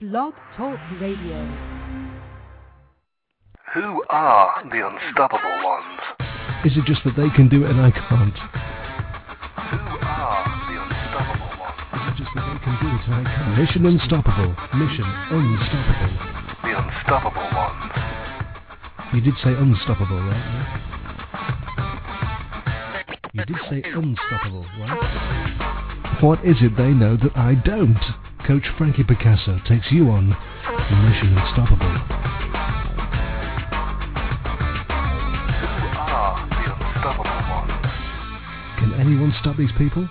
Blog Talk Radio. Who are the unstoppable ones? Is it just that they can do it and I can't? Who are the unstoppable ones? Is it just that they can do it and I can't? Mission Unstoppable. Mission Unstoppable. The unstoppable ones. You did say unstoppable, right? You did say unstoppable, right? What is it they know that I don't? Coach Frankie Picasso takes you on Mission Unstoppable. Can anyone stop these people?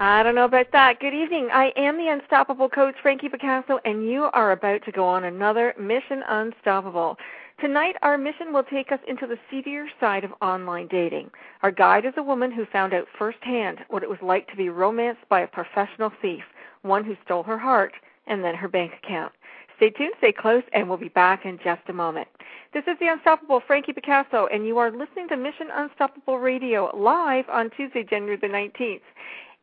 I don't know about that. Good evening. I am the unstoppable coach, Frankie Picasso, and you are about to go on another Mission Unstoppable. Tonight, our mission will take us into the seedier side of online dating. Our guide is a woman who found out firsthand what it was like to be romanced by a professional thief, one who stole her heart and then her bank account. Stay tuned, stay close, and we'll be back in just a moment. This is the Unstoppable Frankie Picasso, and you are listening to Mission Unstoppable Radio live on Tuesday, January the 19th.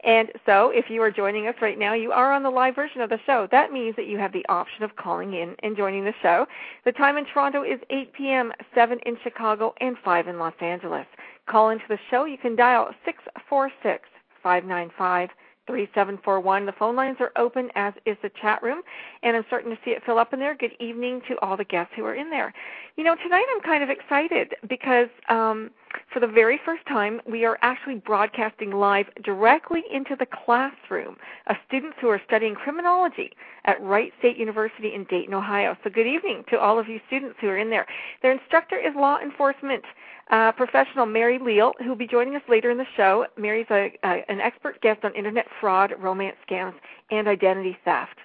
And so, if you are joining us right now, you are on the live version of the show. That means that you have the option of calling in and joining the show. The time in Toronto is 8 p.m., 7 in Chicago, and 5 in Los Angeles. Call into the show. You can dial 646 595 3741. The phone lines are open, as is the chat room, and I'm starting to see it fill up in there. Good evening to all the guests who are in there. You know, tonight I'm kind of excited because um, for the very first time, we are actually broadcasting live directly into the classroom of students who are studying criminology at Wright State University in Dayton, Ohio. So, good evening to all of you students who are in there. Their instructor is law enforcement uh, professional Mary Leal, who will be joining us later in the show. Mary's a, a, an expert guest on internet fraud, romance scams, and identity theft.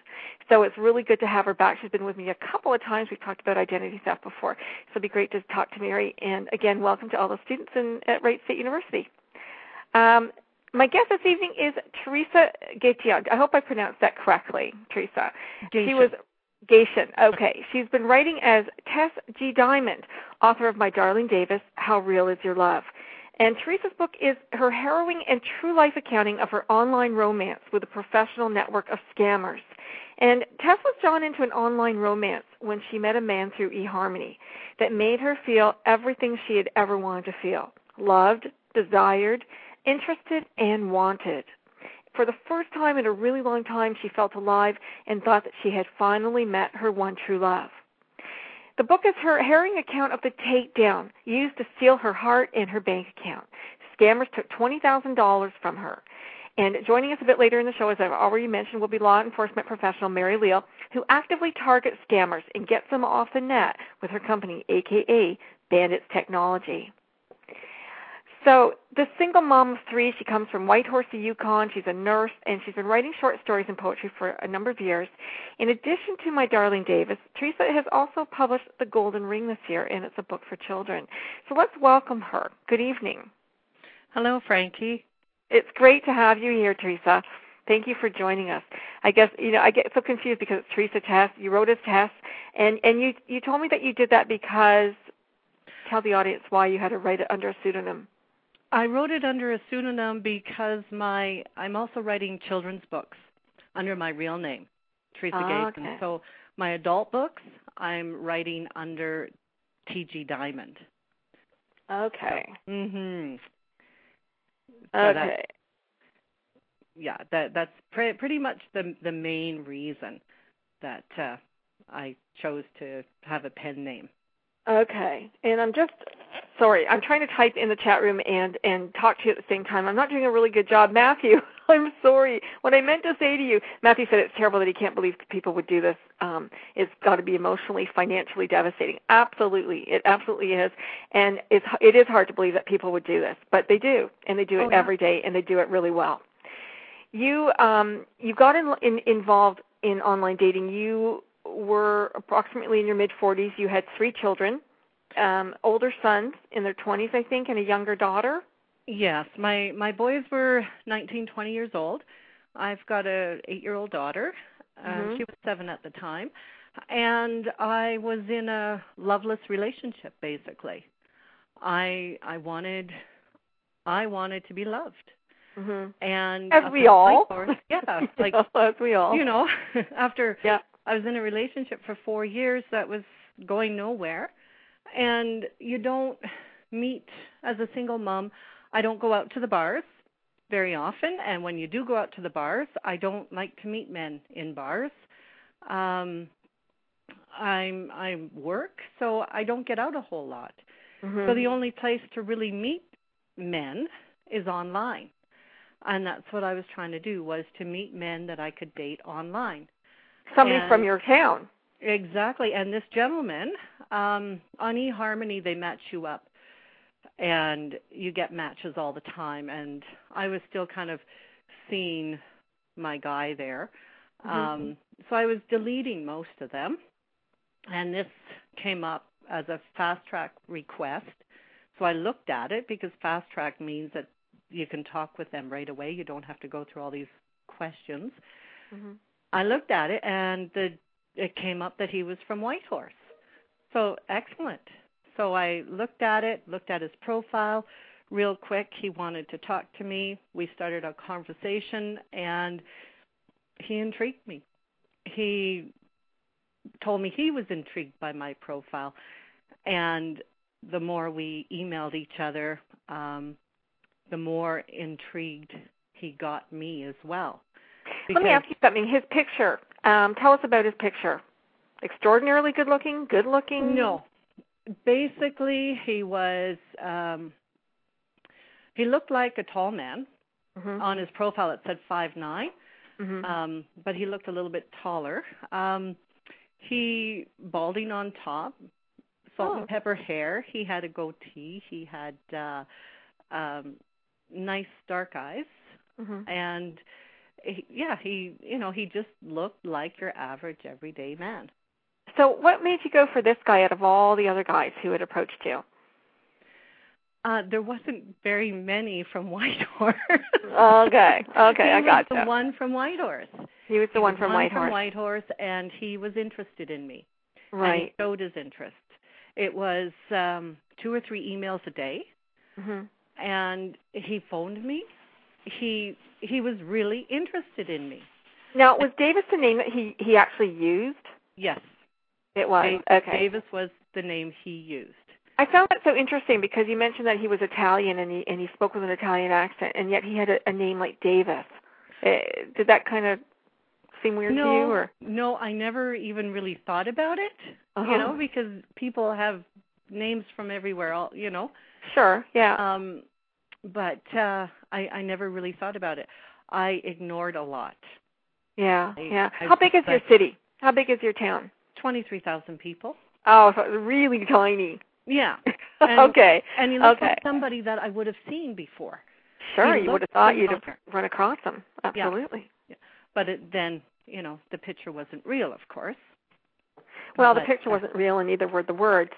So it's really good to have her back. She's been with me a couple of times. We've talked about identity theft before. So it'll be great to talk to Mary. And again, welcome to all the students in, at Wright State University. Um, my guest this evening is Teresa Gaetian. I hope I pronounced that correctly, Teresa. She was Gation. Okay. She's been writing as Tess G. Diamond, author of My Darling Davis, How Real Is Your Love. And Teresa's book is her harrowing and true life accounting of her online romance with a professional network of scammers. And Tess was drawn into an online romance when she met a man through eHarmony that made her feel everything she had ever wanted to feel loved, desired, interested, and wanted. For the first time in a really long time, she felt alive and thought that she had finally met her one true love. The book is her harrowing account of the takedown used to steal her heart and her bank account. Scammers took $20,000 from her. And joining us a bit later in the show, as I've already mentioned, will be law enforcement professional Mary Leal, who actively targets scammers and gets them off the net with her company, aka Bandits Technology. So, the single mom of three, she comes from Whitehorse, Yukon. She's a nurse, and she's been writing short stories and poetry for a number of years. In addition to My Darling Davis, Teresa has also published The Golden Ring this year, and it's a book for children. So let's welcome her. Good evening. Hello, Frankie. It's great to have you here, Teresa. Thank you for joining us. I guess you know I get so confused because it's Teresa Tess. You wrote as Tess, and and you you told me that you did that because tell the audience why you had to write it under a pseudonym. I wrote it under a pseudonym because my I'm also writing children's books under my real name, Teresa Ah, Gason. okay. So my adult books I'm writing under T.G. Diamond. Okay. Mhm. Okay. Yeah, that that's pre- pretty much the the main reason that uh I chose to have a pen name. Okay. And I'm just sorry. I'm trying to type in the chat room and and talk to you at the same time. I'm not doing a really good job, Matthew. I'm sorry. What I meant to say to you, Matthew said it's terrible that he can't believe people would do this. Um, it's got to be emotionally, financially devastating. Absolutely, it absolutely is, and it's it is hard to believe that people would do this, but they do, and they do it Oh, yeah. every day, and they do it really well. You um you got in, in, involved in online dating. You were approximately in your mid 40s. You had three children, um, older sons in their 20s, I think, and a younger daughter. Yes, my my boys were 19, 20 years old. I've got a 8-year-old daughter. Uh, Mhm. She was 7 at the time, and I was in a loveless relationship basically. I I wanted I wanted to be loved. Mhm. And As we all. Whitehorse- yeah, like as we all. you know, after Yeah. I was in a relationship for four years that was going nowhere, and you don't meet as a single mom. I don't go out to the bars very often, and when you do go out to the bars, I don't like to meet men in bars. Um, I'm I work, so I don't get out a whole lot. Mhm. So the only place to really meet men is online. And that's what I was trying to do was to meet men that I could date online. somebody and- from your town. Exactly. And this gentleman, um, on eHarmony they match you up and you get matches all the time and I was still kind of seeing my guy there. Mhm. Um so I was deleting most of them and this came up as a fast track request. So I looked at it because fast track means that you can talk with them right away. You don't have to go through all these questions. Mhm. I looked at it and the it came up that he was from Whitehorse. So excellent. So I looked at it, looked at his profile real quick. He wanted to talk to me. We started a conversation and he intrigued me. He told me he was intrigued by my profile and the more we emailed each other, um, the more intrigued he got me as well. Let me ask you something. His picture. Um, tell us about his picture. Extraordinarily good looking, good looking. No. Basically, he was um he looked like a tall man. Mhm. On his profile it said five nine, Mhm. um, but he looked a little bit taller. Um he balding on top, salt Oh. and pepper hair. He had a goatee. He had uh um nice dark eyes Mhm. and yeah, he you know, he just looked like your average everyday man. So, what made you go for this guy out of all the other guys who had approached you? Uh, there wasn't very many from Whitehorse. Okay, okay, he I was gotcha. the one from Whitehorse. He was the He one was from one Whitehorse. From Whitehorse, and he was interested in me. Right. he showed his interest. It was um, two or three emails a day, Mhm. and he phoned me. He he was really interested in me. Now, was Davis the name that he he actually used? Yes, It was. Dave- okay. Davis was the name he used. I found that so interesting because you mentioned that he was Italian and he and he spoke with an Italian accent, and yet he had a, a name like Davis. Uh, did that kind of seem weird no, to you, or no, I never even really thought about it. Uh-huh. You know, because people have names from everywhere. All you know. sure, yeah, Um, but uh, I, I never really thought about it. I ignored a lot. yeah, I- yeah. I How big is your city? How big is your town? Twenty-three thousand people. Oh, so it's really tiny. Yeah, And- okay, and he looked Okay. like somebody that I would have seen before. sure. You would have thought you'd have run across them. Absolutely. Yeah. But it, then, you know, the picture wasn't real, of course. Well, the picture wasn't real, and neither were the words.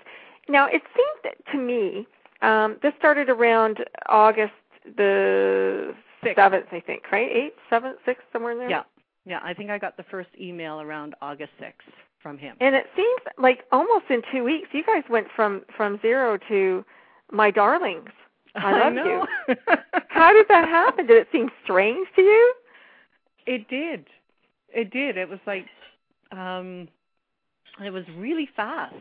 Now, it seemed to me, um, this started around August the seventh, I think, right? Eighth, seventh, sixth, somewhere in there. Yeah, yeah. I think I got the first email around August sixth from him. And it seems like almost in two weeks, you guys went from from zero to my darlings. I love know. you. How did that happen? Did it seem strange to you? It did. It did. It was like um it was really fast.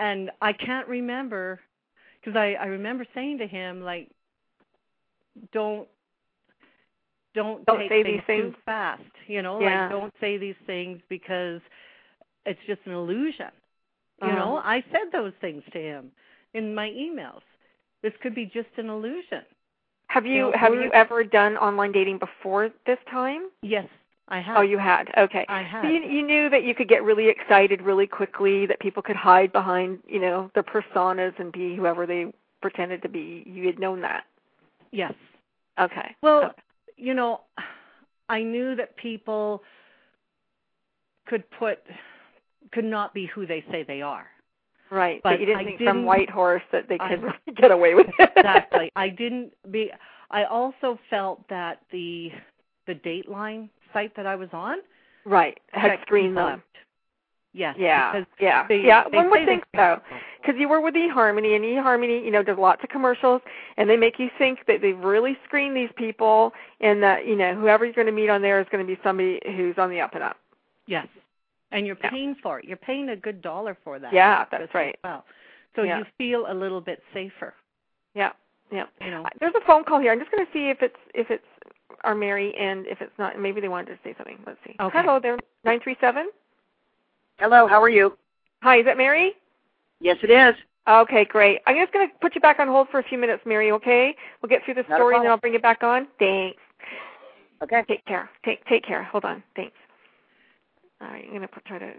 And I can't remember because I I remember saying to him like don't don't, Don't take say things these things. too fast, you know, Yeah. like don't say these things because it's just an illusion. You Uh-huh. know, I said those things to him in my emails. This could be just an illusion. Have you No, have you ever done online dating before this time? Yes, I oh, have. Oh, you had. Okay. I had. So you, you knew that you could get really excited really quickly, that people could hide behind, you know, their personas and be whoever they pretended to be. You had known that. yes. Okay. Well, Okay. you know, I knew that people could put could not be who they say they are. right. but But, you didn't I think didn't- from Whitehorse that they could really get away with it. Exactly. I didn't be I also felt that the the Dateline site that I was on right. Had screened them. Yes. Yeah, yeah, they- yeah. they One would think so, because you were with eHarmony, and eHarmony, you know, does lots of commercials, and they make you think that they've really screened these people, and that you know whoever you're going to meet on there is going to be somebody who's on the up and up. Yes. And you're Yeah. paying for it. You're paying a good dollar for that. Yeah, that's right. Well, so Yeah. you feel a little bit safer. Yeah, yeah. You know. There's a phone call here. I'm just going to see if it's if it's our Mary, and if it's not, maybe they wanted to say something. Let's see. Okay. Hello there, nine three seven. Hello, how are you? Hi, is that Mary? Yes, it is. Okay, great. I'm just going to put you back on hold for a few minutes, Mary. Okay? We'll get through the story, and then. I'll bring it back on. Thanks. Okay. Take care. Take take care. Hold on. Thanks. All right, I'm gonna put, try to.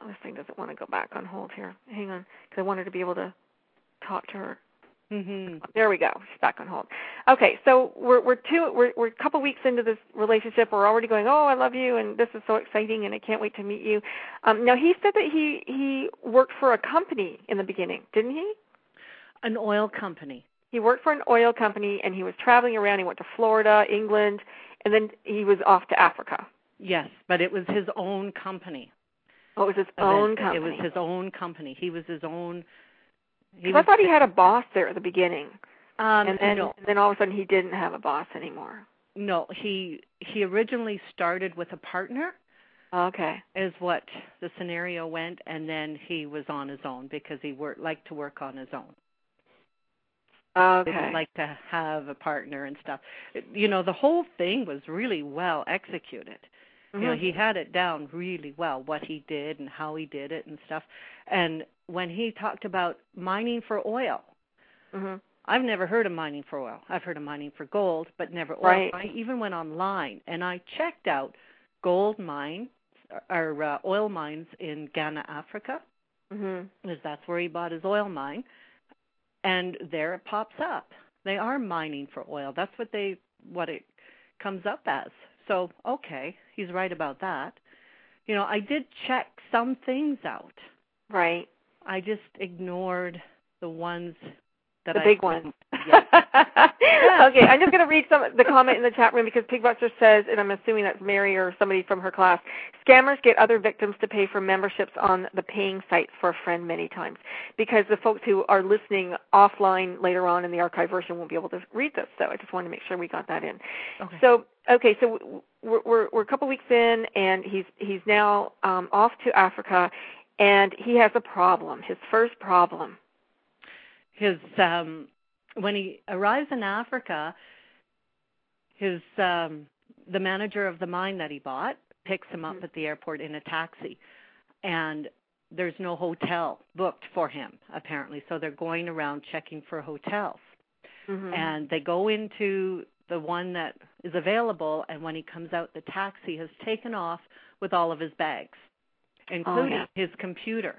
Oh, this thing doesn't want to go back on hold here. Hang on, because I wanted to be able to talk to her. Mhm. There we go. She's back on hold. Okay, so we're we're two we're we're a couple weeks into this relationship. We're already going. Oh, I love you, and this is so exciting, and I can't wait to meet you. Um, now he said that he he worked for a company in the beginning, didn't he? An oil company. He worked for an oil company, and he was traveling around. He went to Florida, England, and then he was off to Africa. Yes, but it was his own company. Oh, it was his own company. It was his own company. He was his own. He I thought he had a boss there at the beginning, um, and then no, and then all of a sudden he didn't have a boss anymore. no. He he originally started with a partner, Okay. is what the scenario went, and then he was on his own because he worked liked to work on his own. Okay. didn't like to have a partner and stuff. You know, the whole thing was really well executed. You know, Mhm. he had it down really well what he did and how he did it and stuff. And when he talked about mining for oil, Mhm. I've never heard of mining for oil. I've heard of mining for gold, but never oil. Right. I even went online and I checked out gold mines or uh, oil mines in Ghana, Africa Mhm. because that's where he bought his oil mine. And there it pops up. They are mining for oil. That's what they what it comes up as. So, okay, he's right about that. You know, I did check some things out. Right. I just ignored the ones The I big one. Yes. okay, I'm just going to read some the comment in the chat room because Pigbuster says, and I'm assuming that's Mary or somebody from her class. Scammers get other victims to pay for memberships on the paying sites for a friend many times because the folks who are listening offline later on in the archive version won't be able to read this. So I just wanted to make sure we got that in. Okay. So okay, so we're we're, we're a couple weeks in, and he's he's now um, off to Africa, and he has a problem. His first problem. His um when he arrives in Africa, his um the manager of the mine that he bought picks him up Mhm. at the airport in a taxi and there's no hotel booked for him apparently so they're going around checking for hotels Mm-hmm. and they go into the one that is available and when he comes out the taxi has taken off with all of his bags including yeah. his computer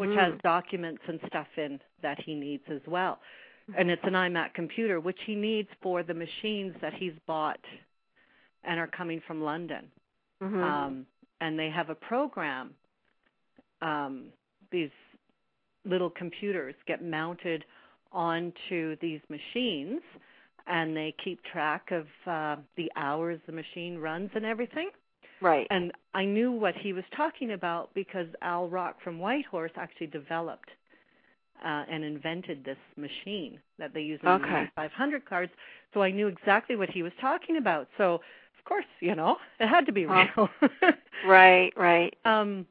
which Mhm. has documents and stuff in that he needs as well. And it's an iMac computer, which he needs for the machines that he's bought and are coming from London. Mhm. Um, and they have a program. Um, these little computers get mounted onto these machines, and they keep track of uh, the hours the machine runs and everything right. and I knew what he was talking about because Al Rock from Whitehorse actually developed uh, and invented this machine that they use in Okay. the 500 cards. So I knew exactly what he was talking about. So of course, you know, it had to be real. Right, right. um,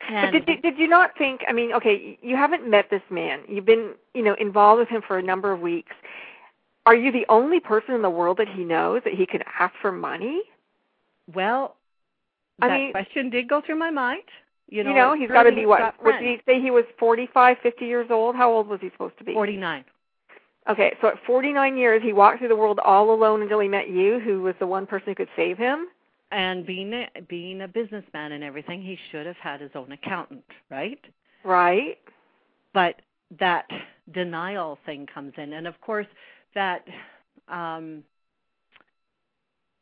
But and did you, did you not think? I mean, okay, you haven't met this man. You've been, you know, involved with him for a number of weeks. Are you the only person in the world that he knows that he could ask for money? well, I that mean- question did go through my mind. You know, you know, he's got to be what? got did he say? He was forty-five, fifty years old. How old was he supposed to be? 49. Okay, so at 49 years, he walked through the world all alone until he met you, who was the one person who could save him. And being a, being a businessman and everything, he should have had his own accountant, right? Right. but that denial thing comes in and of course that um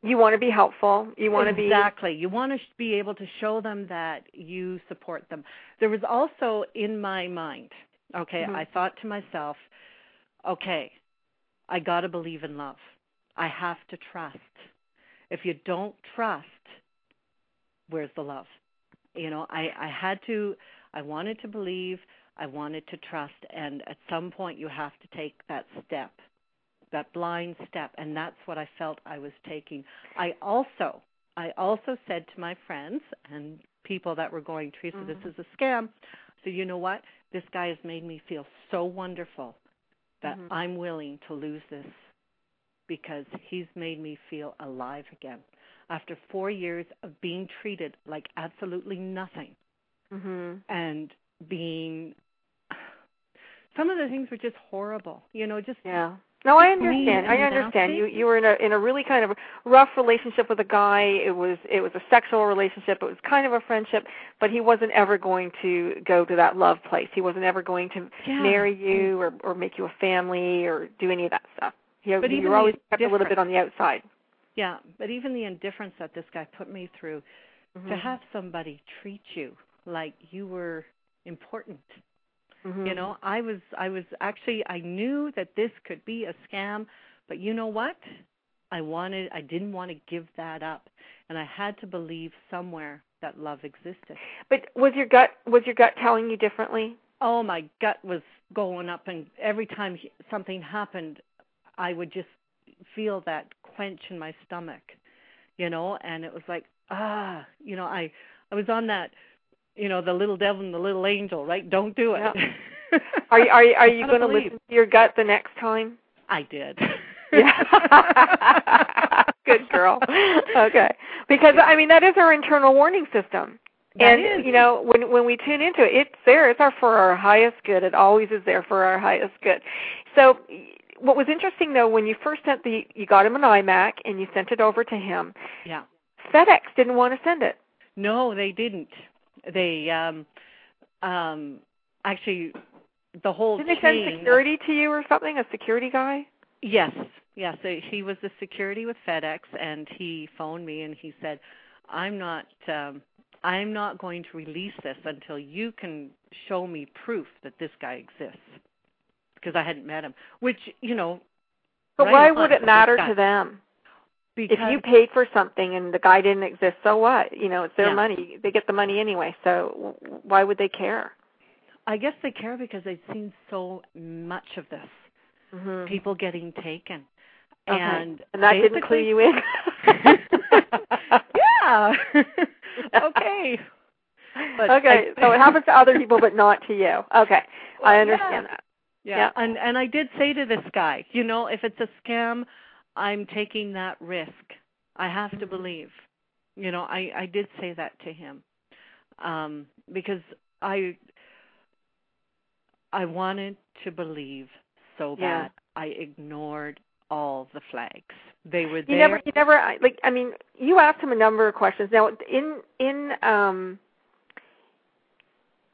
You want to be helpful. You want to be exactly you want to be able to show them that you support them there was also in my mind okay Mhm. i thought to myself okay i got to believe in love i have to trust if you don't trust where's the love You know, I I had to I wanted to believe, I wanted to trust and at some point you have to take that step. That blind step and that's what I felt I was taking. I also I also said to my friends and people that were going, Teresa, Mhm. this is a scam. So you know what? This guy has made me feel so wonderful that Mhm. I'm willing to lose this because he's made me feel alive again. After four years of being treated like absolutely nothing Mhm. and being some of the things were just horrible. You know, just Yeah. No, I understand. I understand. You you were in a in a really kind of rough relationship with a guy. It was it was a sexual relationship. It was kind of a friendship, but he wasn't ever going to go to that love place. He wasn't ever going to Yeah. marry you or or make you a family or do any of that stuff. He, But you were always kept a little bit on the outside. yeah, but even the indifference that this guy put me through to Mhm. have somebody treat you like you were important Mhm. you know i was i was actually i knew that this could be a scam but you know what i wanted i didn't want to give that up and i had to believe somewhere that love existed But was your gut was your gut telling you differently? oh my gut was going up and every time something happened i would just feel that quench in my stomach you know and it was like ah you know i i was on that you know the little devil and the little angel right don't do it Are you are you, are you going to listen to your gut the next time? i did Yeah. Good girl. Okay. Because I mean that is our internal warning system. That and is. you know, when when we tune into it, it's there. It's our for our highest good. It always is there for our highest good. So what was interesting though, when you first sent the you got him an iMac and you sent it over to him, yeah FedEx didn't want to send it. No, they didn't. They um um actually the whole Did they send security to you or something? A security guy? Yes. Yes, so he was the security with FedEx and he phoned me and he said, "I'm not um I'm not going to release this until you can show me proof that this guy exists." Because I hadn't met him, which, you know, But right why would it matter to them? Because if you paid for something and the guy didn't exist, so what? You know, it's their Yeah. money. They get the money anyway. So why would they care? I guess they care because they've seen so much of this. Mm-hmm. People getting taken. Okay. And and that didn't clue you in. yeah. okay. But okay, I- so it happens to other people, but not to you. Okay, I understand that. Yeah. Yeah. And and I did say to this guy, you know, if it's a scam, I'm taking that risk. I have to Mhm. believe. You know, I I did say that to him. Um because I I wanted to believe so Yeah. bad I ignored all the flags. They were there. You never, you never, like. I mean, you asked him a number of questions. Now, in in um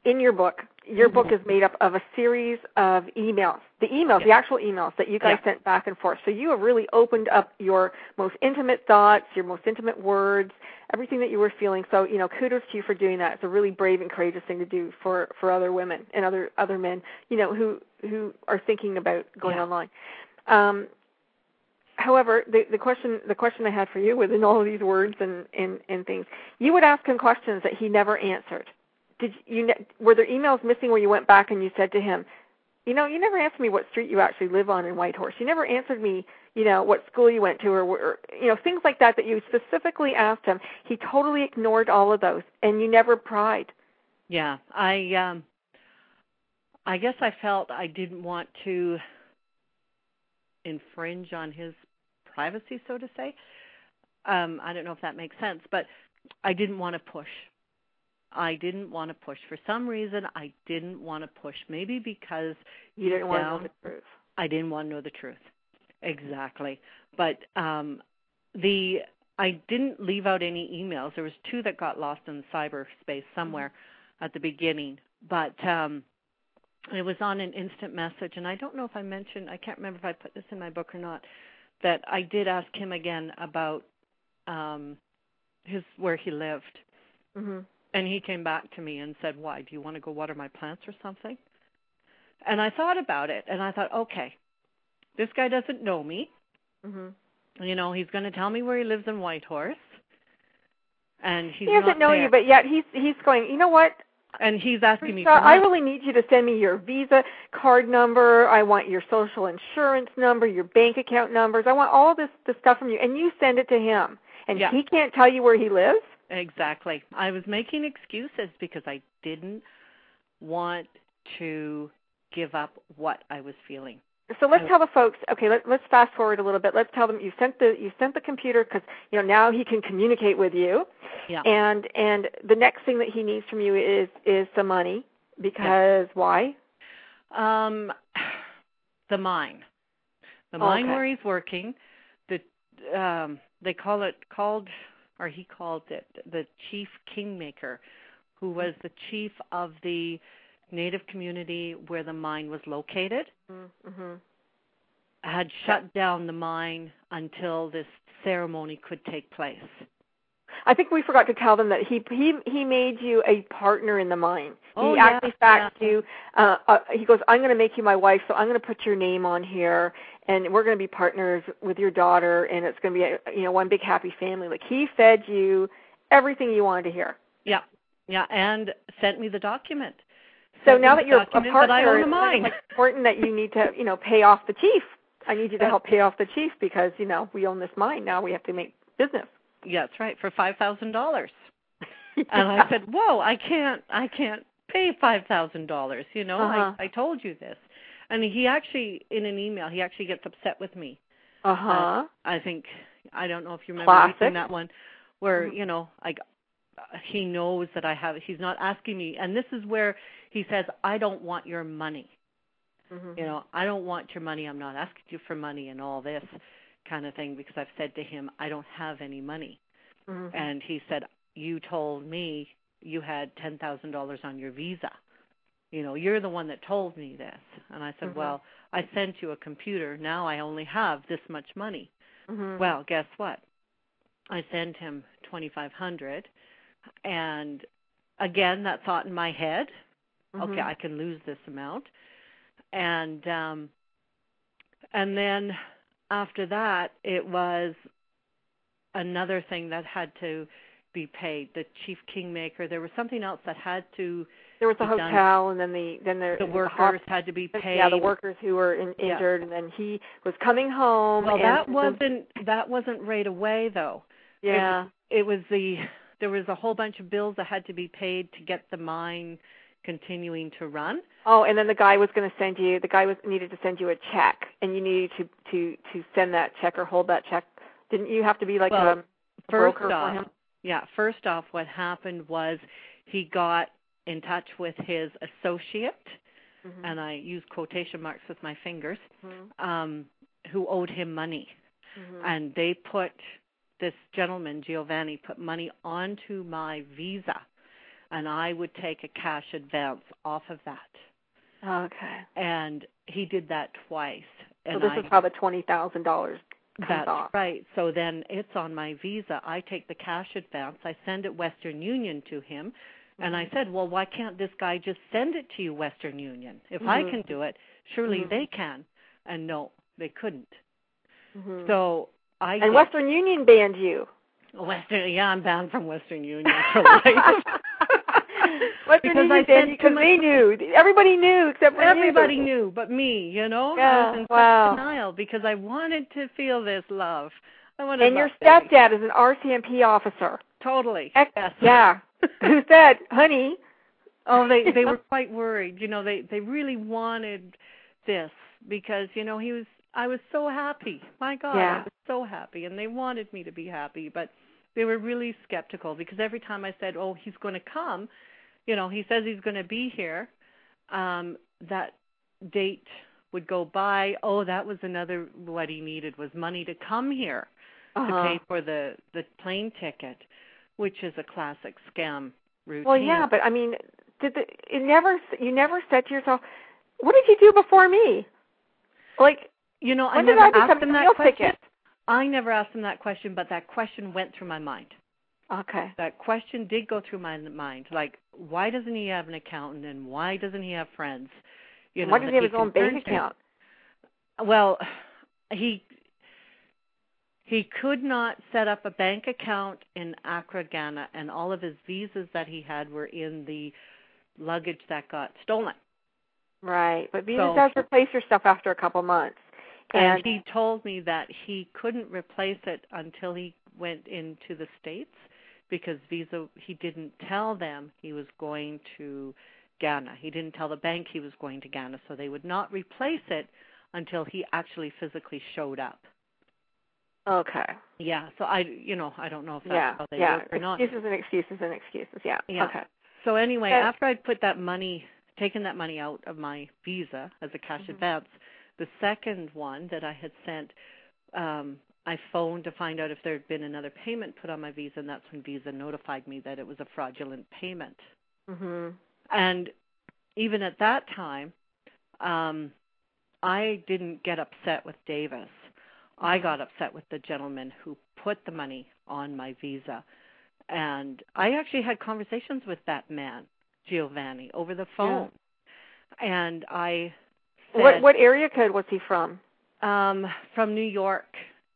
in your book, your book is made up of a series of emails. The emails, the actual emails that you guys Yeah. sent back and forth. So you have really opened up your most intimate thoughts, your most intimate words, everything that you were feeling. So you know, kudos to you for doing that. It's a really brave and courageous thing to do for for other women and other other men, you know, who who are thinking about going Yeah. online. Um, however, the, the question the question I had for you within all of these words and, and, and things, you would ask him questions that he never answered. Did you were there emails missing where you went back and you said to him, you know, you never answered me what street you actually live on in Whitehorse. You never answered me, you know, what school you went to or, or you know things like that that you specifically asked him. He totally ignored all of those, and you never pried. Yeah, I um I guess I felt I didn't want to infringe on his privacy so to say. Um I don't know if that makes sense, but I didn't want to push. I didn't want to push. For some reason I didn't want to push. Maybe because You didn't want to know the truth. I didn't want to know the truth. Exactly. But um the I didn't leave out any emails. There was two that got lost in cyberspace somewhere at the beginning, but um it was on an instant message and I don't know if I mentioned I can't remember if I put this in my book or not that I did ask him again about um his where he lived Mhm. And he came back to me and said, "Why? Do you want to go water my plants or something?" And I thought about it and I thought, "Okay. This guy doesn't know me. Mhm. You know, he's going to tell me where he lives in Whitehorse. and he's he doesn't know there. you, but yet he's he's going. You know what? and he's asking me. For I really need you to send me your Visa card number. I want your social insurance number, your bank account numbers. I want all this this stuff from you, and you send it to him. And Yeah. he can't tell you where he lives. Exactly. I was making excuses because I didn't want to give up what I was feeling. So let's tell the folks. Okay, let, let's fast forward a little bit. Let's tell them you sent the you sent the computer because you know now he can communicate with you. Yeah. And and the next thing that he needs from you is is some money because why? Um, the mine, the mine Okay. where he's working, the um, they call it called, or he called it the chief kingmaker, who was the chief of the native community where the mine was located, Mm-hmm. had shut down the mine until this ceremony could take place. I think we forgot to tell them that he he he made you a partner in the mine. Oh, he yeah, actually faxed yeah. you. Uh, uh, he goes, "I'm going to make you my wife, so I'm going to put your name on here, and we're going to be partners with your daughter, and it's going to be a, you know one big happy family." Like he fed you everything you wanted to hear. Yeah, yeah, and sent me the document. So Sent now that you're a partner, that I own it's the kind of mine. like important that you need to you know pay off the chief. I need you to help pay off the chief because you know we own this mine now. We have to make business. Yeah, that's right, for five thousand dollars. And I said, "Whoa, I can't, I can't pay five thousand dollars. You know, Uh-huh. I, I told you this." And he actually, in an email, he actually gets upset with me. Uh huh. I think I don't know if you remember Classic. reading that one, where Mhm. you know, like he knows that I have. He's not asking me, and this is where he says, "I don't want your money." Mm-hmm. You know, I don't want your money. I'm not asking you for money and all this kind of thing because I've said to him, I don't have any money. Mhm. And he said, You told me you had $10,000 on your visa. You know, you're the one that told me this. And I said, Mhm. Well, I sent you a computer. Now I only have this much money. Mhm. Well, guess what? I sent him 2500 and again that thought in my head, okay, Mhm. I can lose this amount. And um and then after that it was another thing that had to be paid, the chief kingmaker. There was something else that had to There was the be done. hotel, and then the then there the the workers hos- had to be paid. Yeah, the workers who were in, Yeah. injured, and then he was coming home. Well, that wasn't that wasn't right away though. Yeah. It was the there was a whole bunch of bills that had to be paid to get the mine continuing to run. Oh, and then the guy was going to send you. The guy was needed to send you a check, and you needed to to to send that check or hold that check. Didn't you have to be like Well, um, a, a First broker off, for him? yeah, first off what happened was he got in touch with his associate Mhm. and I use quotation marks with my fingers Mhm. um who owed him money. Mhm. and they put this gentleman Giovanni put money onto my visa and I would take a cash advance off of that okay. and he did that twice So this I is how the twenty thousand dollars that's off. right so then it's on my visa I take the cash advance I send it Western Union to him and Mm-hmm. I said well why can't this guy just send it to you Western Union if I Mhm. can do it surely Mhm. they can and no they couldn't Mhm. so I and Western Union banned you. Western, yeah, I'm banned from Western Union for life. Western Because Union I banned you because they knew. Everybody knew except for you. Everybody knew, but me. You know, I Yeah, was in wow. denial because I wanted to feel this love. And your stepdad is an RCMP officer. totally. Heck, Yes. Yeah. Who said, "Honey"? Oh, they they were quite worried. You know, they they really wanted this because you know he was. I was so happy. My God, Yeah. I was so happy, and they wanted me to be happy, but they were really skeptical because every time I said, "Oh, he's going to come," you know, he says he's going to be here. Um, that date would go by. Oh, that was another what he needed was money to come here to Uh-huh. pay for the the plane ticket, which is a classic scam routine. Well, yeah, but I mean, did the it never you never said to yourself, "What did you do before me?" Like, you know, I when did never I asked him that question. ticket? I never asked him that question, but that question went through my mind. Okay. That question did go through my mind. Like, why doesn't he have an accountant, and why doesn't he have friends? You know, Why does that he have his own bank to? account? Well, he He could not set up a bank account in Accra, Ghana, and all of his visas that he had were in the luggage that got stolen. Right, but Visa So- does replace your stuff after a couple months. And And he told me that he couldn't replace it until he went into the States because Visa, he didn't tell them he was going to Ghana. He didn't tell the bank he was going to Ghana, so they would not replace it until he actually physically showed up. Okay, Yeah, so I, you know, I don't know if that's yeah, how they yeah, work or not. excuses and excuses and excuses. Yeah, Yeah. okay, So anyway, after I'd put that money, taken that money out of my Visa as a cash Mhm. advance, the second one that I had sent, um, I phoned to find out if there had been another payment put on my Visa, and that's when Visa notified me that it was a fraudulent payment. mhm, And even at that time, um, I didn't get upset with Davis. I got upset with the gentleman who put the money on my visa. And I actually had conversations with that man, Giovanni, over the phone. And I said, What what area code was he from? um, from New York.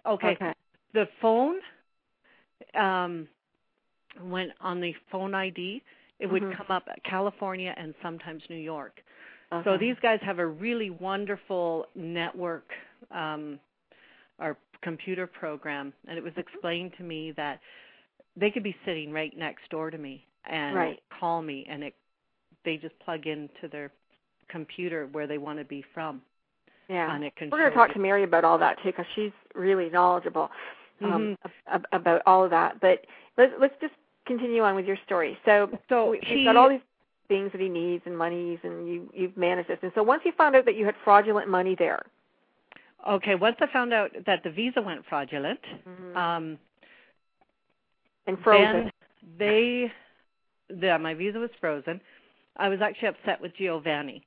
Okay. okay. The phone um, went on the phone ID. It would Mhm. come up California and sometimes New York. So these guys have a really wonderful network um, or computer program, and it was explained to me that they could be sitting right next door to me and Right. call me, and it they just plug into their computer where they want to be from, yeah. and it can. We're going to talk to Mary about all that too, because she's really knowledgeable um, Mhm. ab- about all of that. But let's let's just continue on with your story. So, So we, he he's got all these things that he needs and monies, and you you've managed this. And so once you found out that you had fraudulent money there, Okay, once I found out that the visa went fraudulent, Mhm. um, and frozen. then they, the, my visa was frozen. I was actually upset with Giovanni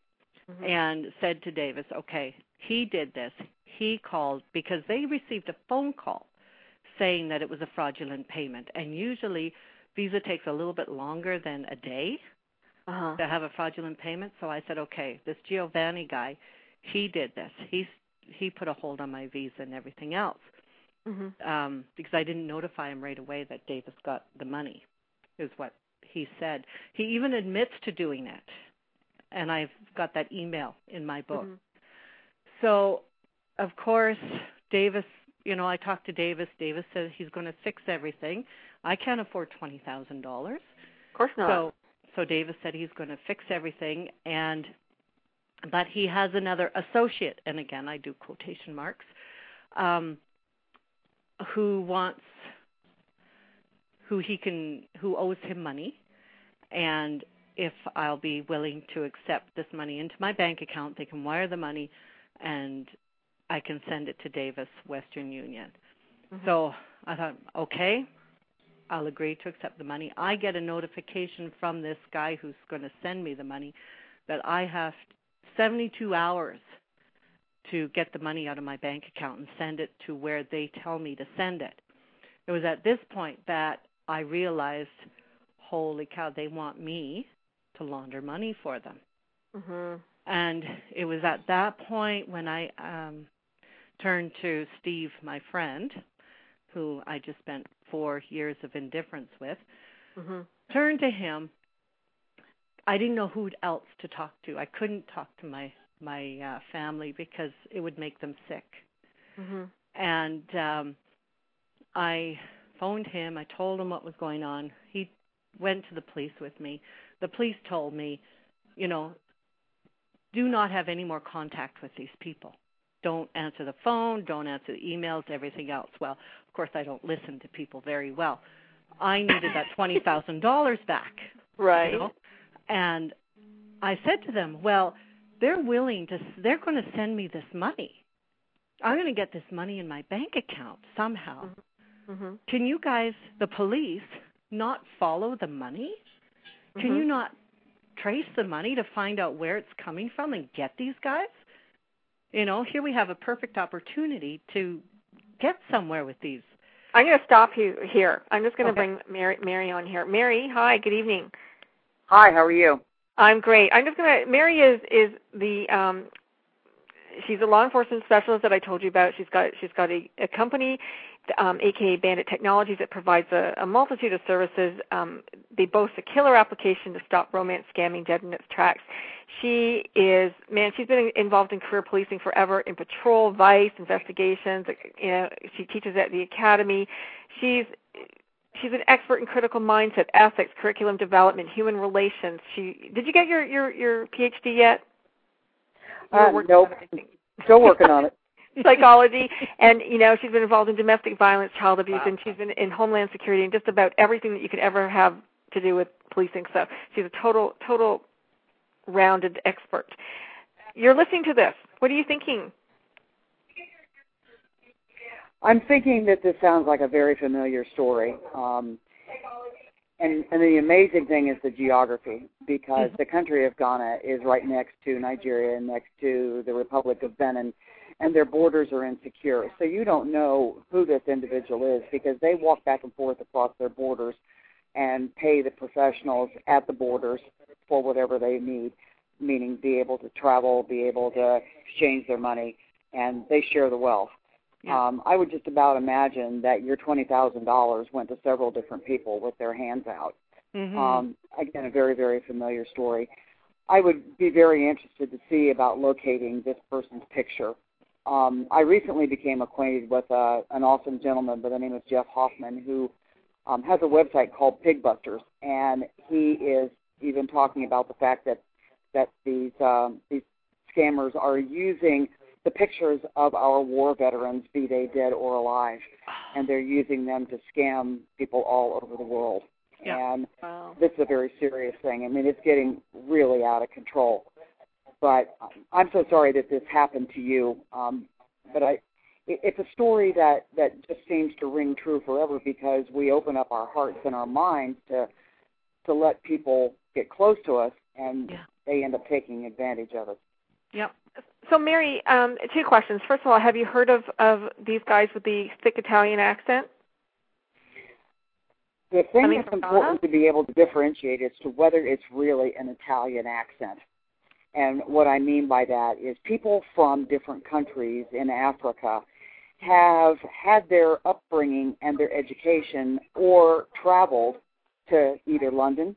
Mhm. and said to Davis, okay, he did this. He called because they received a phone call saying that it was a fraudulent payment. And usually Visa takes a little bit longer than a day uh-huh. to have a fraudulent payment. So I said, okay, this Giovanni guy, he did this. He's he put a hold on my visa and everything else hmm um, because I didn't notify him right away that Davis got the money, is what he said. He even admits to doing it, and I've got that email in my book. Mhm. So, of course, Davis, you know, I talked to Davis. Davis says he's going to fix everything. I can't afford twenty thousand dollars, Of course not. so so Davis said he's going to fix everything, and but he has another associate, and again I do quotation marks, um, who wants who he can who owes him money, and if I'll be willing to accept this money into my bank account, they can wire the money, and I can send it to Davis Western Union. Mhm. So I thought, okay, I'll agree to accept the money. I get a notification from this guy who's going to send me the money that I have 72 hours to get the money out of my bank account and send it to where they tell me to send it. It was at this point that I realized, holy cow, they want me to launder money for them. Mhm. And it was at that point when I um, turned to Steve, my friend, who I just spent four years of indifference with, Mhm. turned to him. I didn't know who else to talk to. I couldn't talk to my my uh, family because it would make them sick. Mhm. And um, I phoned him. I told him what was going on. He went to the police with me. The police told me, you know, do not have any more contact with these people. Don't answer the phone, don't answer the emails, everything else. Well, of course, I don't listen to people very well. I needed that $20,000 back. Right. You know? And I said to them, well, they're willing to, they're going to send me this money. I'm going to get this money in my bank account somehow. Mhm. Can you guys, the police, not follow the money? Can Mhm. you not trace the money to find out where it's coming from and get these guys? You know, here we have a perfect opportunity to get somewhere with these. I'm going to stop you here. I'm just going to bring Mary, Mary on here. Mary, hi. Good evening. Hi, how are you? I'm great. I'm just to. Mary is is the um, she's a law enforcement specialist that I told you about. She's got she's got a, a company, um, aka Bandit Technologies, that provides a, a multitude of services. Um, they boast a killer application to stop romance scamming dead in its tracks. She is, man, she's been involved in career policing forever in patrol, vice, investigations. You know, she teaches at the academy. She's she's an expert in critical mindset, ethics, curriculum development, human relations. She did you get your your your PhD yet? Uh, nope. Still working on it. Psychology, and you know she's been involved in domestic violence, child abuse, wow. and she's been in homeland security and just about everything that you could ever have to do with policing. So she's a total total rounded expert. You're listening to this. What are you thinking? I'm thinking that this sounds like a very familiar story. Um, and, and the amazing thing is the geography, because mm-hmm. the country of Ghana is right next to Nigeria and next to the Republic of Benin, and their borders are insecure. So you don't know who this individual is because they walk back and forth across their borders and pay the professionals at the borders for whatever they need, meaning be able to travel, be able to exchange their money, and they share the wealth. Yeah. Um, I would just about imagine that your twenty thousand dollars went to several different people with their hands out. Mm-hmm. Um, again, a very very familiar story. I would be very interested to see about locating this person's picture. Um, I recently became acquainted with uh, an awesome gentleman by the name of Jeff Hoffman who um, has a website called Pigbusters, and he is even talking about the fact that that these um, these scammers are using the pictures of our war veterans, be they dead or alive, and they're using them to scam people all over the world. Yeah. And wow. this is a very serious thing. I mean, it's getting really out of control. But I'm so sorry that this happened to you. Um, but I, it's a story that that just seems to ring true forever because we open up our hearts and our minds to to let people get close to us, and yeah. they end up taking advantage of us. Yep. So, Mary, um, two questions. First of all, have you heard of, of these guys with the thick Italian accent? The thing that's important to be able to differentiate as to whether it's really an Italian accent. And what I mean by that is people from different countries in Africa have had their upbringing and their education or traveled to either London,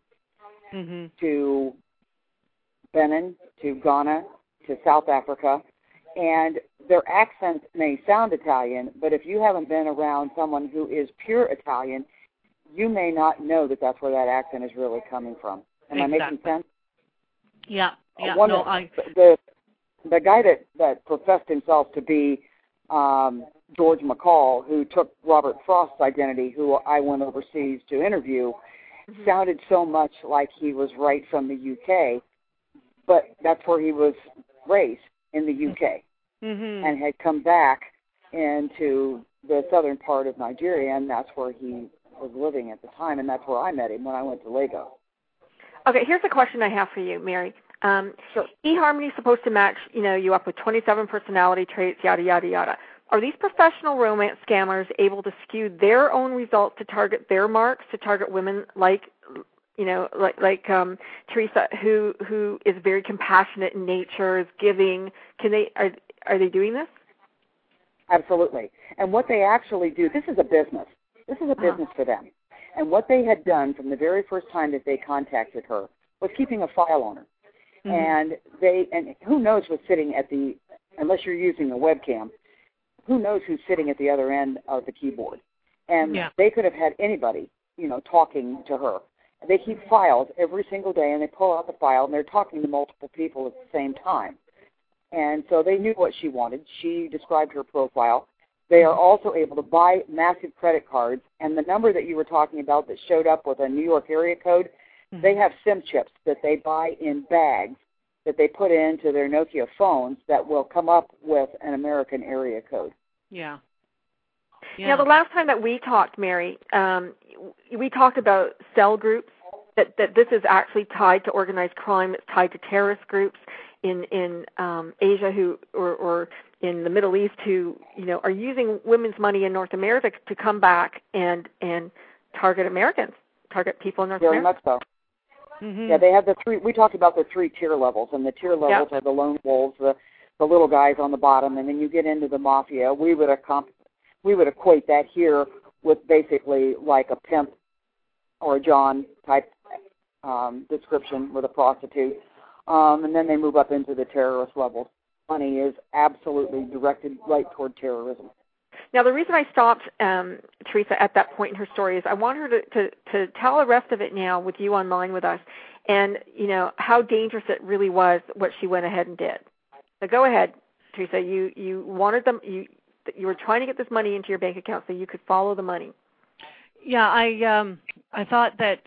mm-hmm. to Benin, to Ghana, to South Africa, and their accent may sound Italian, but if you haven't been around someone who is pure Italian, you may not know that that's where that accent is really coming from. Am exactly. I making sense? Yeah, yeah. One no, of, I... the the guy that that professed himself to be um, George McCall, who took Robert Frost's identity, who I went overseas to interview, mm-hmm. sounded so much like he was right from the UK, but that's where he was race in the UK mm-hmm. and had come back into the southern part of Nigeria, and that's where he was living at the time, and that's where I met him when I went to Lagos. Okay, here's a question I have for you, Mary. Um, sure. eHarmony is supposed to match, you know, you up with 27 personality traits, yada yada yada. Are these professional romance scammers able to skew their own results to target their marks, to target women like you know, like like um, Teresa, who who is very compassionate in nature, is giving. Can they are are they doing this? Absolutely. And what they actually do, this is a business. This is a uh-huh. business for them. And what they had done from the very first time that they contacted her was keeping a file on her. Mm-hmm. And they and who knows what's sitting at the unless you're using a webcam, who knows who's sitting at the other end of the keyboard. And yeah. they could have had anybody, you know, talking to her they keep files every single day, and they pull out the file, and they're talking to multiple people at the same time. And so they knew what she wanted. She described her profile. They are also able to buy massive credit cards, and the number that you were talking about that showed up with a New York area code, mm-hmm. they have SIM chips that they buy in bags that they put into their Nokia phones that will come up with an American area code. Yeah. Yeah. Now, the last time that we talked, Mary, um, we talked about cell groups. That that this is actually tied to organized crime. It's tied to terrorist groups in in um, Asia who or, or in the Middle East who you know are using women's money in North America to come back and and target Americans, target people in North Very America. much so. Mm-hmm. Yeah, they have the three. We talked about the three tier levels, and the tier levels yep. are the lone wolves, the the little guys on the bottom, and then you get into the mafia. We would accomplish we would equate that here with basically like a pimp or a John type um, description with a prostitute, um, and then they move up into the terrorist levels. Money is absolutely directed right toward terrorism. Now, the reason I stopped um, Teresa at that point in her story is I want her to, to, to tell the rest of it now with you online with us, and you know how dangerous it really was what she went ahead and did. So go ahead, Teresa. You you wanted them you you were trying to get this money into your bank account so you could follow the money. Yeah, I um I thought that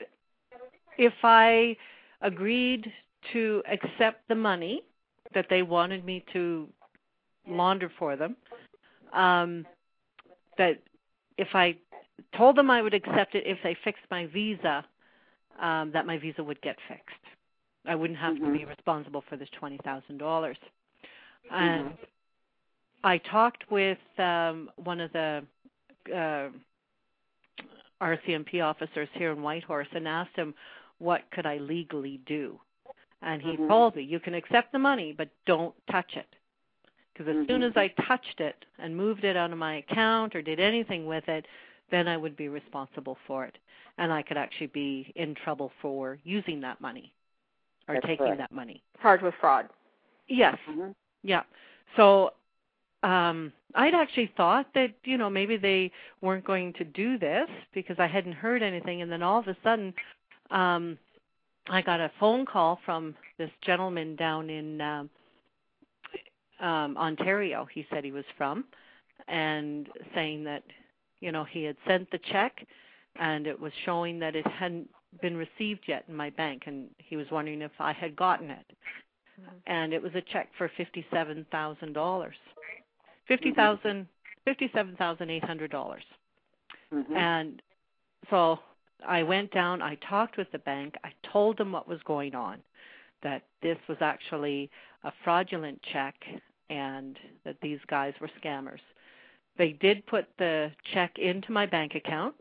if I agreed to accept the money that they wanted me to launder for them, um, that if I told them I would accept it if they fixed my visa, um, that my visa would get fixed. I wouldn't have mm-hmm. to be responsible for this twenty thousand dollars. And mm-hmm. I talked with um, one of the uh, RCMP officers here in Whitehorse and asked him what could I legally do. And he mm-hmm. told me, you can accept the money, but don't touch it. Because as mm-hmm. soon as I touched it and moved it out of my account or did anything with it, then I would be responsible for it. And I could actually be in trouble for using that money or That's taking correct. that money. Charged with fraud. Yes. Mm-hmm. Yeah. So um I'd actually thought that, you know, maybe they weren't going to do this because I hadn't heard anything and then all of a sudden um I got a phone call from this gentleman down in um um Ontario he said he was from and saying that you know he had sent the check and it was showing that it hadn't been received yet in my bank and he was wondering if I had gotten it Mm-hmm. and it was a check for fifty seven thousand dollars fifty thousand fifty seven thousand eight hundred dollars Mm-hmm. and so I went down, I talked with the bank, I told them what was going on, that this was actually a fraudulent check and that these guys were scammers. They did put the check into my bank account,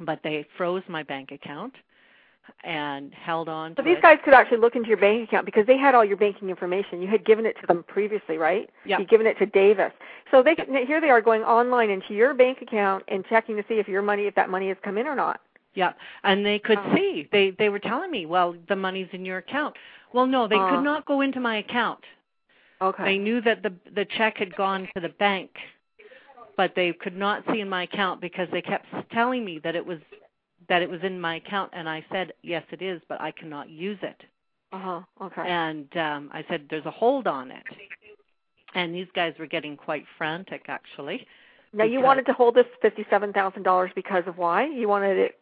but they froze my bank account and held on So to these it. guys could actually look into your bank account because they had all your banking information. You had given it to them previously, right? Yeah. You'd given it to Davis. So they here they are going online into your bank account and checking to see if your money if that money has come in or not. Yeah, and they could Oh. see. They they were telling me, well, the money's in your account. Well, no, they Uh. could not go into my account. Okay. They knew that the the check had gone to the bank, but they could not see in my account because they kept telling me that it was that it was in my account, and I said yes, it is, but I cannot use it. Uh huh. Okay. And um I said there's a hold on it, and these guys were getting quite frantic actually. now you wanted to hold this fifty-seven thousand dollars because of why? You wanted it.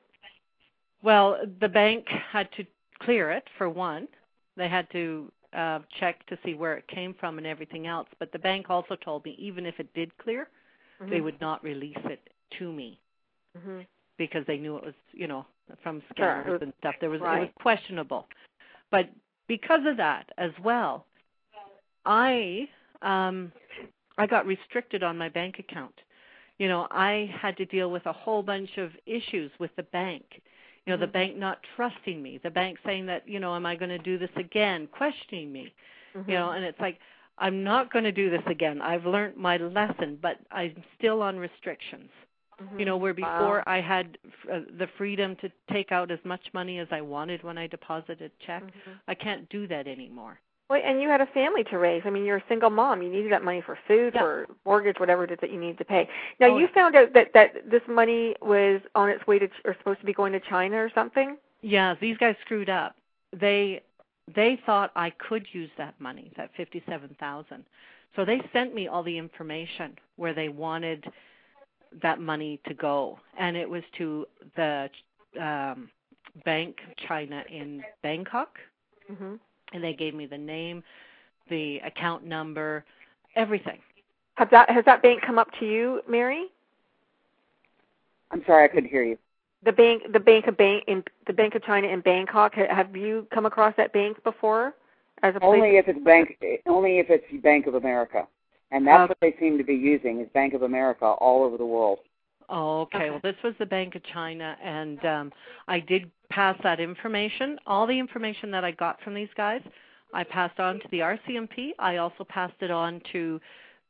Well, the bank had to clear it for one. They had to uh, check to see where it came from and everything else. But the bank also told me even if it did clear, Mm-hmm. they would not release it to me hmm because they knew it was, you know, from Sure, scammers it and stuff. There was it was questionable. But because of that as well, I um I got restricted on my bank account. You know, I had to deal with a whole bunch of issues with the bank. You know, the Mhm. bank not trusting me, the bank saying that, you know, am I going to do this again, questioning me. Mm-hmm. You know, and it's like I'm not going to do this again. I've learned my lesson, but I'm still on restrictions. You know, where Wow. before I had uh, the freedom to take out as much money as I wanted when I deposited a check, Mhm. I can't do that anymore. Well, and you had a family to raise. I mean, you're a single mom. You needed that money for food, Yeah. for mortgage, whatever it is that you need to pay. Now, Oh, you found out that that this money was on its way to, Ch- or supposed to be going to China or something. Yeah, these guys screwed up. They they thought I could use that money, that fifty-seven thousand. So they sent me all the information where they wanted that money to go, and it was to the um, Bank China in Bangkok, hmm and they gave me the name, the account number, everything. Has that has that bank come up to you, Mary? I'm sorry, I couldn't hear you. The bank, the bank of bank in the Bank of China in Bangkok. Ha- Have you come across that bank before? As a place Only if it's bank, only if it's Bank of America, and that's Okay. what they seem to be using is Bank of America all over the world. Oh, okay. Okay. Well, this was the Bank of China, and um, I did pass that information. All the information that I got from these guys, I passed on to the RCMP. I also passed it on to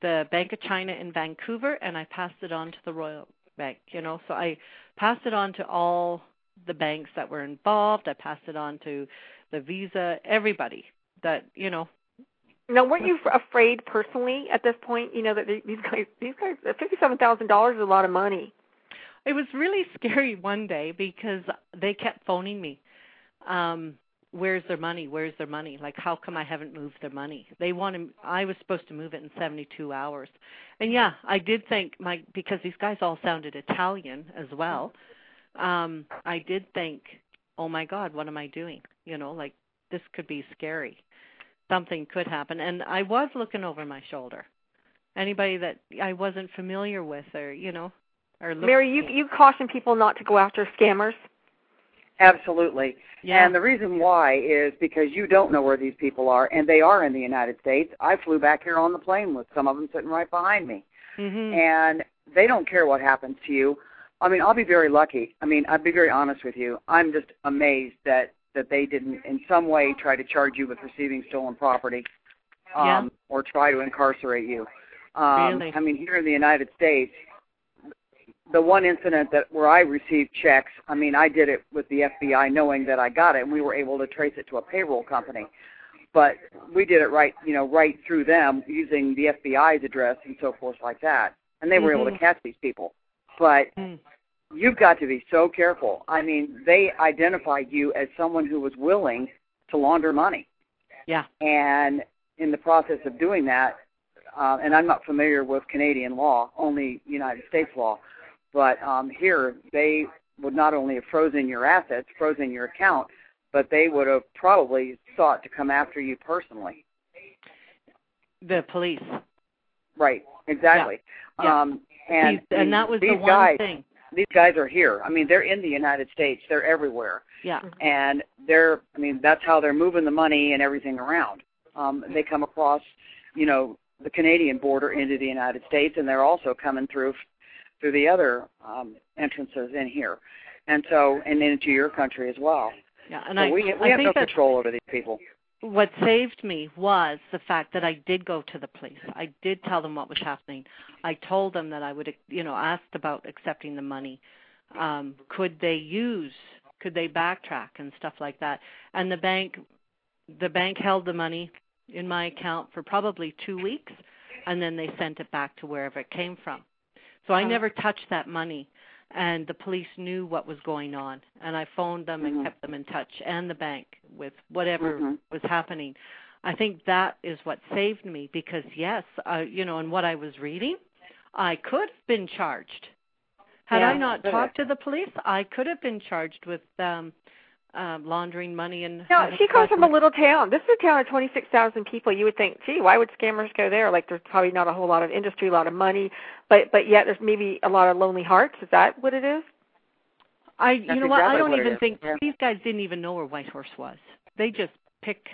the Bank of China in Vancouver, and I passed it on to the Royal Bank. You know, so I passed it on to all the banks that were involved. I passed it on to the Visa, everybody that you know. Now, weren't you afraid personally at this point? You know that these guys, these guys, fifty-seven thousand dollars is a lot of money. It was really scary one day because they kept phoning me. Um, where's their money? Where's their money? Like, how come I haven't moved their money? They wanted. I was supposed to move it in 72 hours, and yeah, I did think my because these guys all sounded Italian as well. Um, I did think, oh my God, what am I doing? You know, like this could be scary. Something could happen, and I was looking over my shoulder. Anybody that I wasn't familiar with, or you know, or Mary, you you caution people not to go after scammers. Absolutely. Yeah. And the reason why is because you don't know where these people are, and they are in the United States. I flew back here on the plane with some of them sitting right behind me, hmm and they don't care what happens to you. I mean, I'll be very lucky. I mean, I'll be very honest with you. I'm just amazed that that they didn't in some way try to charge you with receiving stolen property, um, Yeah. or try to incarcerate you. Um, Really? I mean, here in the United States, the one incident that where I received checks, I mean, I did it with the FBI knowing that I got it, and we were able to trace it to a payroll company. But we did it right, you know, right through them using the FBI's address and so forth like that, and they were able to Mhm. catch these people. But Mm. You've got to be so careful. I mean, they identified you as someone who was willing to launder money, Yeah. and in the process of doing that, uh, and I'm not familiar with Canadian law, only United States law, but um, here they would not only have frozen your assets, frozen your account, but they would have probably sought to come after you personally. The police. Right, exactly. Yeah. Um, and and that was the one guys, thing. These guys are here. I mean, they're in the United States. They're everywhere. Yeah. and they're I mean that's how they're moving the money and everything around. Um, they come across, you know, the Canadian border into the United States, and they're also coming through through the other um, entrances in here, and so and into your country as well. Yeah. And so I we we I have no control over these people. What saved me was the fact that I did go to the police. I did tell them what was happening. I told them that I would, you know, asked about accepting the money. Um, could they use, could they backtrack and stuff like that? And the bank, the bank held the money in my account for probably two weeks, and then they sent it back to wherever it came from. So I never touched that money, and the police knew what was going on, and I phoned them and Mhm. kept them in touch, and the bank with whatever Mhm. was happening. I think that is what saved me because yes, uh, you know, and what I was reading, I could have been charged. Had I not talked to the police, I could have been charged with um um laundering money and No, she comes from a little town. This is a town of 26,000 people. You would think, gee, why would scammers go there? Like, there's probably not a whole lot of industry, a lot of money, but but yet there's maybe a lot of lonely hearts. Is that what it is? I you That's know what? I don't what even think yeah. these guys didn't even know where Whitehorse was. They just pick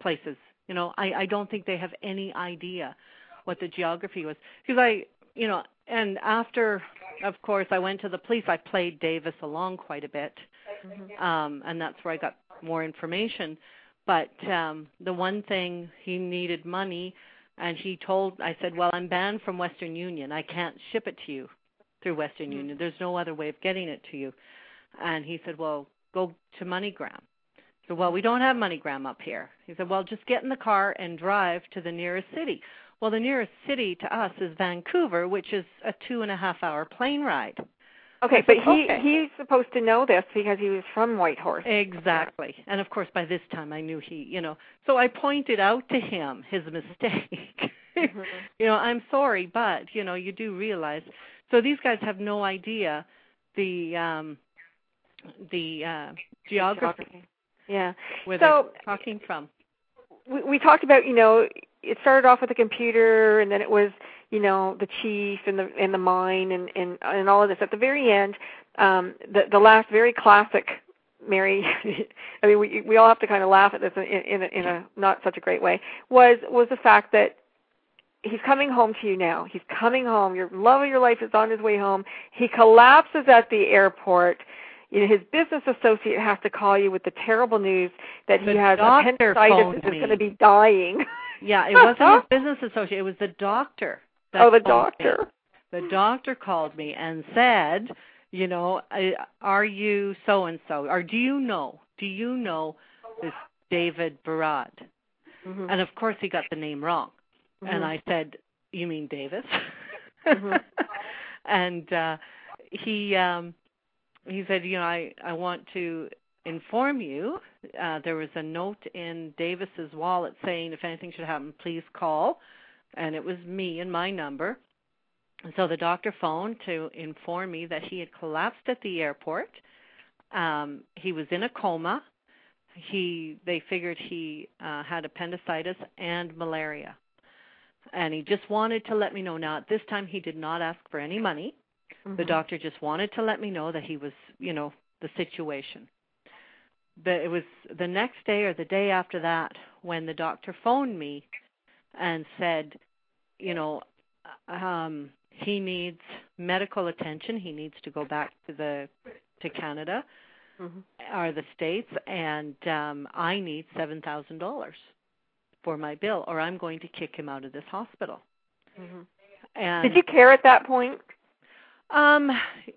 places. You know, I I don't think they have any idea what the geography was because I you know and after of course I went to the police I played Davis along quite a bit um and that's where I got more information. But um the one thing he needed money and he told I said well I'm banned from Western Union. I can't ship it to you through Western Union. There's no other way of getting it to you. And he said well go to MoneyGram. So well we don't have MoneyGram up here. He said well just get in the car and drive to the nearest city. Well the nearest city to us is Vancouver which is a two and a half hour plane ride Okay, I but he okay. he's supposed to know this because he was from Whitehorse. Exactly. And of course by this time I knew he, you know. So I pointed out to him his mistake. Mhm. you know, I'm sorry, but you know, you do realize. So these guys have no idea the um the uh geography Yeah. where So- they're talking from. we, we talked about you know it started off with a computer and then it was you know the chief and the and the mine and and and all of this. At the very end um the the last very classic mary i mean we we all have to kind of laugh at this in in a, in a not such a great way was was the fact that he's coming home to you now. He's coming home. Your love of your life is on his way home. He collapses at the airport. You know his business associate has to call you with the terrible news that he The has appendicitis and is going to be dying Yeah, it wasn't his business associate. It was the doctor. oh, the me. doctor. The doctor called me and said, you know, are you so and so, or do you know? Do you know this David Barad? Mhm. And of course, he got the name wrong. And Mhm. I said, "You mean Davis?" Mhm. and uh he um he said, "You know, I I want to inform you uh there was a note in Davis's wallet saying if anything should happen, please call." And it was me and my number. And so the doctor phoned to inform me that he had collapsed at the airport. Um he was in a coma. He they figured he uh had appendicitis and malaria and he just wanted to let me know. Now, at this time, he did not ask for any money. The Mhm. doctor just wanted to let me know that he was, you know, the situation. The, it was the next day or the day after that when the doctor phoned me and said, you know, um, he needs medical attention. He needs to go back to the to Canada Mhm. or the states, and um, I need seven thousand dollars for my bill, or I'm going to kick him out of this hospital. Mhm. And Did you care at that point? um,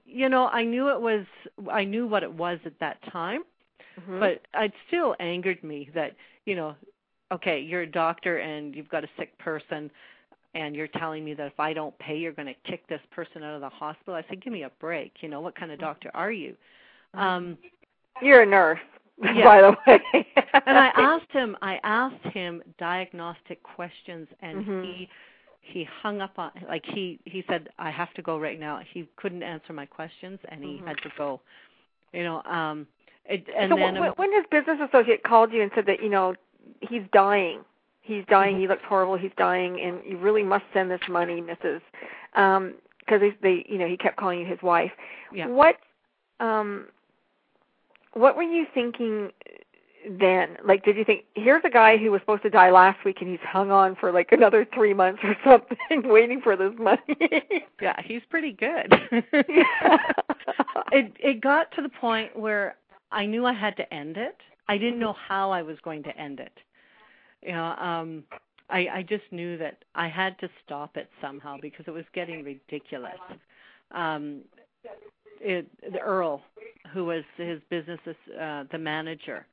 you know, I knew it was, I knew what it was at that time, Mhm. but it still angered me that, you know, okay, you're a doctor and you've got a sick person, and you're telling me that if I don't pay, you're going to kick this person out of the hospital. I said, give me a break. You know, what kind of doctor are you? Um, You're a nurse, Yeah. by the way. and I asked him, I asked him diagnostic questions, and Mhm. he he hung up on like he he said I have to go right now. He couldn't answer my questions, and he Mhm. had to go. You know, um, it, and so then when, when his business associate called you and said that you know he's dying, he's dying, Mm-hmm. he looks horrible, he's dying, and you really must send this money, Mrs. Um, because they, they, you know, he kept calling you his wife. yeah. What, um, what were you thinking then? Like, did you think here's a guy who was supposed to die last week and he's hung on for like another three months or something, waiting for this money? Yeah, he's pretty good. it it got to the point where I knew I had to end it. I didn't know how I was going to end it. You know, um I I just knew that I had to stop it somehow because it was getting ridiculous. Um it the Earl who was his business uh the manager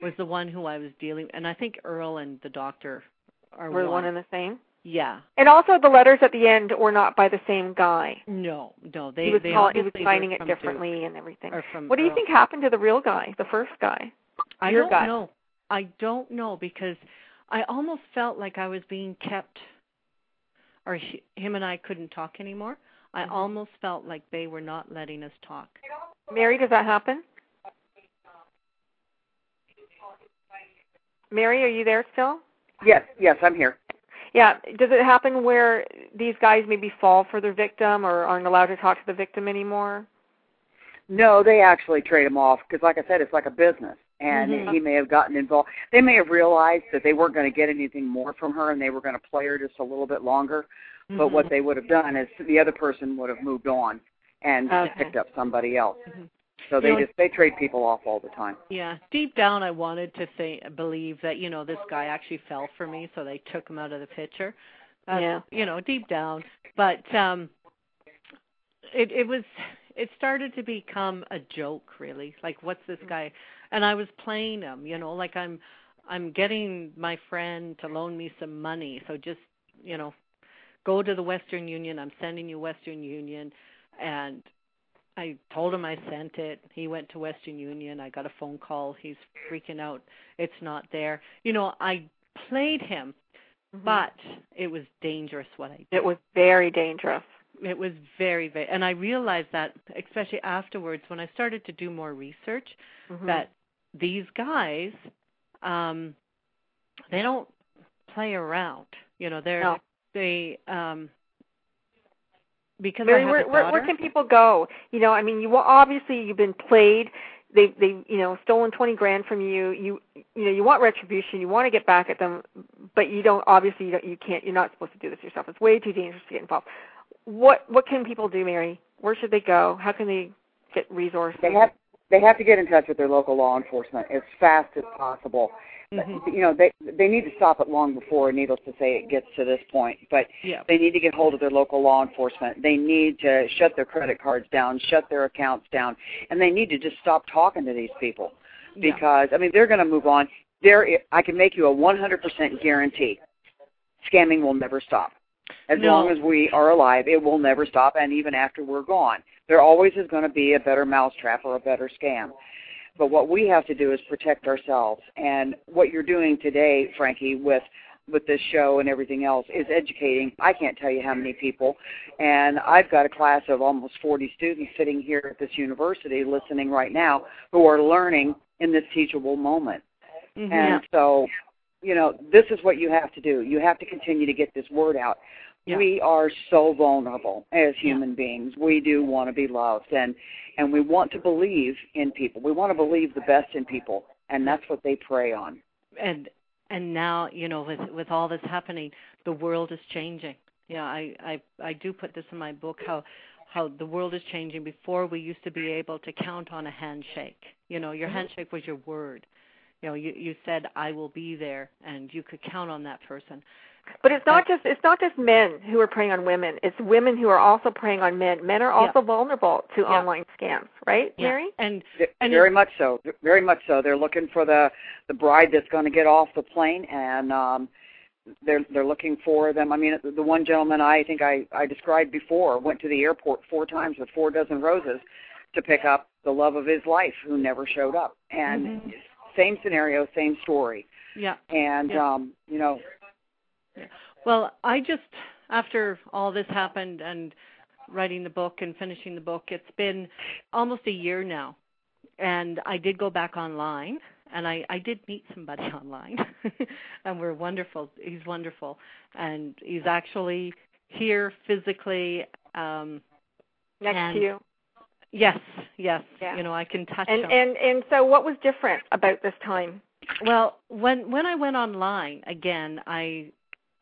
was the one who I was dealing and I think Earl and the doctor are We're one. one and the same. Yeah. And also, the letters at the end were not by the same guy. No, no, they he was they call, he was obviously signing it from Duke differently and everything. from What do you Earl. think happened to the real guy, the first guy? I your don't gut? know. I don't know because I almost felt like I was being kept, or he, him and I couldn't talk anymore. I Mhm. almost felt like they were not letting us talk. Mary, does that happen? Mary, are you there still? Yes, yes, I'm here. Yeah. Does it happen where these guys maybe fall for their victim or aren't allowed to talk to the victim anymore? No, they actually trade him off because, like I said, it's like a business, and Mhm. he may have gotten involved. They may have realized that they weren't going to get anything more from her, and they were going to play her just a little bit longer. But what Mhm. they would have done is the other person would have moved on and Okay. picked up somebody else. Mhm. So they You know, just they trade people off all the time. Yeah, deep down, I wanted to think, believe that you know this guy actually fell for me, so they took him out of the picture. Uh, Yeah. You know, deep down, but um, it it was it started to become a joke, really. Like, what's this guy? And I was playing him, you know, like I'm I'm getting my friend to loan me some money, so just you know, go to the Western Union. I'm sending you Western Union, and I told him I sent it. He went to Western Union. I got a phone call. He's freaking out. It's not there. You know, I played him, Mhm. but it was dangerous what I did. it was very dangerous. It was very, very, and I realized that, especially afterwards, when I started to do more research, Mhm. that these guys, um, they don't play around. You know, they're No. they um because Mary, I where, where, where can people go? You know, I mean, you wa- obviously you've been played. They they you know stolen twenty grand from you. You you know you want retribution. You want to get back at them, but you don't. Obviously, you don't. You can't. You're not supposed to do this yourself. It's way too dangerous to get involved. What what can people do, Mary? Where should they go? How can they get resources? They have they have to get in touch with their local law enforcement as fast as possible. Mhm. You know, they they need to stop it long before, needless to say, it gets to this point. But Yeah. they need to get hold of their local law enforcement. They need to shut their credit cards down, shut their accounts down, and they need to just stop talking to these people Yeah. because I mean they're going to move on. There, I can make you a 100% guarantee. Scamming will never stop. As No. long as we are alive, it will never stop, and even after we're gone, there always is going to be a better mousetrap or a better scam. But what we have to do is protect ourselves. And what you're doing today, Frankie, with with this show and everything else is educating. I can't tell you how many people. And I've got a class of almost 40 students sitting here at this university listening right now who are learning in this teachable moment. Mhm. And so, you know, this is what you have to do. You have to continue to get this word out. Yeah. We are so vulnerable as human beings. We do want to be loved and and we want to believe in people. We want to believe the best in people, and that's what they prey on. and and now you know with with all this happening the world is changing yeah i i i do put this in my book how how the world is changing before we used to be able to count on a handshake you know your mm-hmm. handshake was your word you know you you said i will be there and you could count on that person But it's not just it's not just men who are preying on women. It's women who are also preying on men. Men are also vulnerable to Yeah. online scams, right, Yeah. Mary? and And very much so. Very much so. They're looking for the the bride that's going to get off the plane, and um, they're they're looking for them. I mean, the one gentleman I think I I described before went to the airport four times with four dozen roses to pick up the love of his life, who never showed up. And Mhm. same scenario, same story. yeah And Yeah. um, you know, Well, I just after all this happened and writing the book and finishing the book, it's been almost a year now. And I did go back online and I I did meet somebody online. and we're wonderful. He's wonderful. And he's actually here physically um Next And- to you. yes, yes. Yeah. You know, I can touch And him. and and so what was different about this time? Well, when when I went online again, I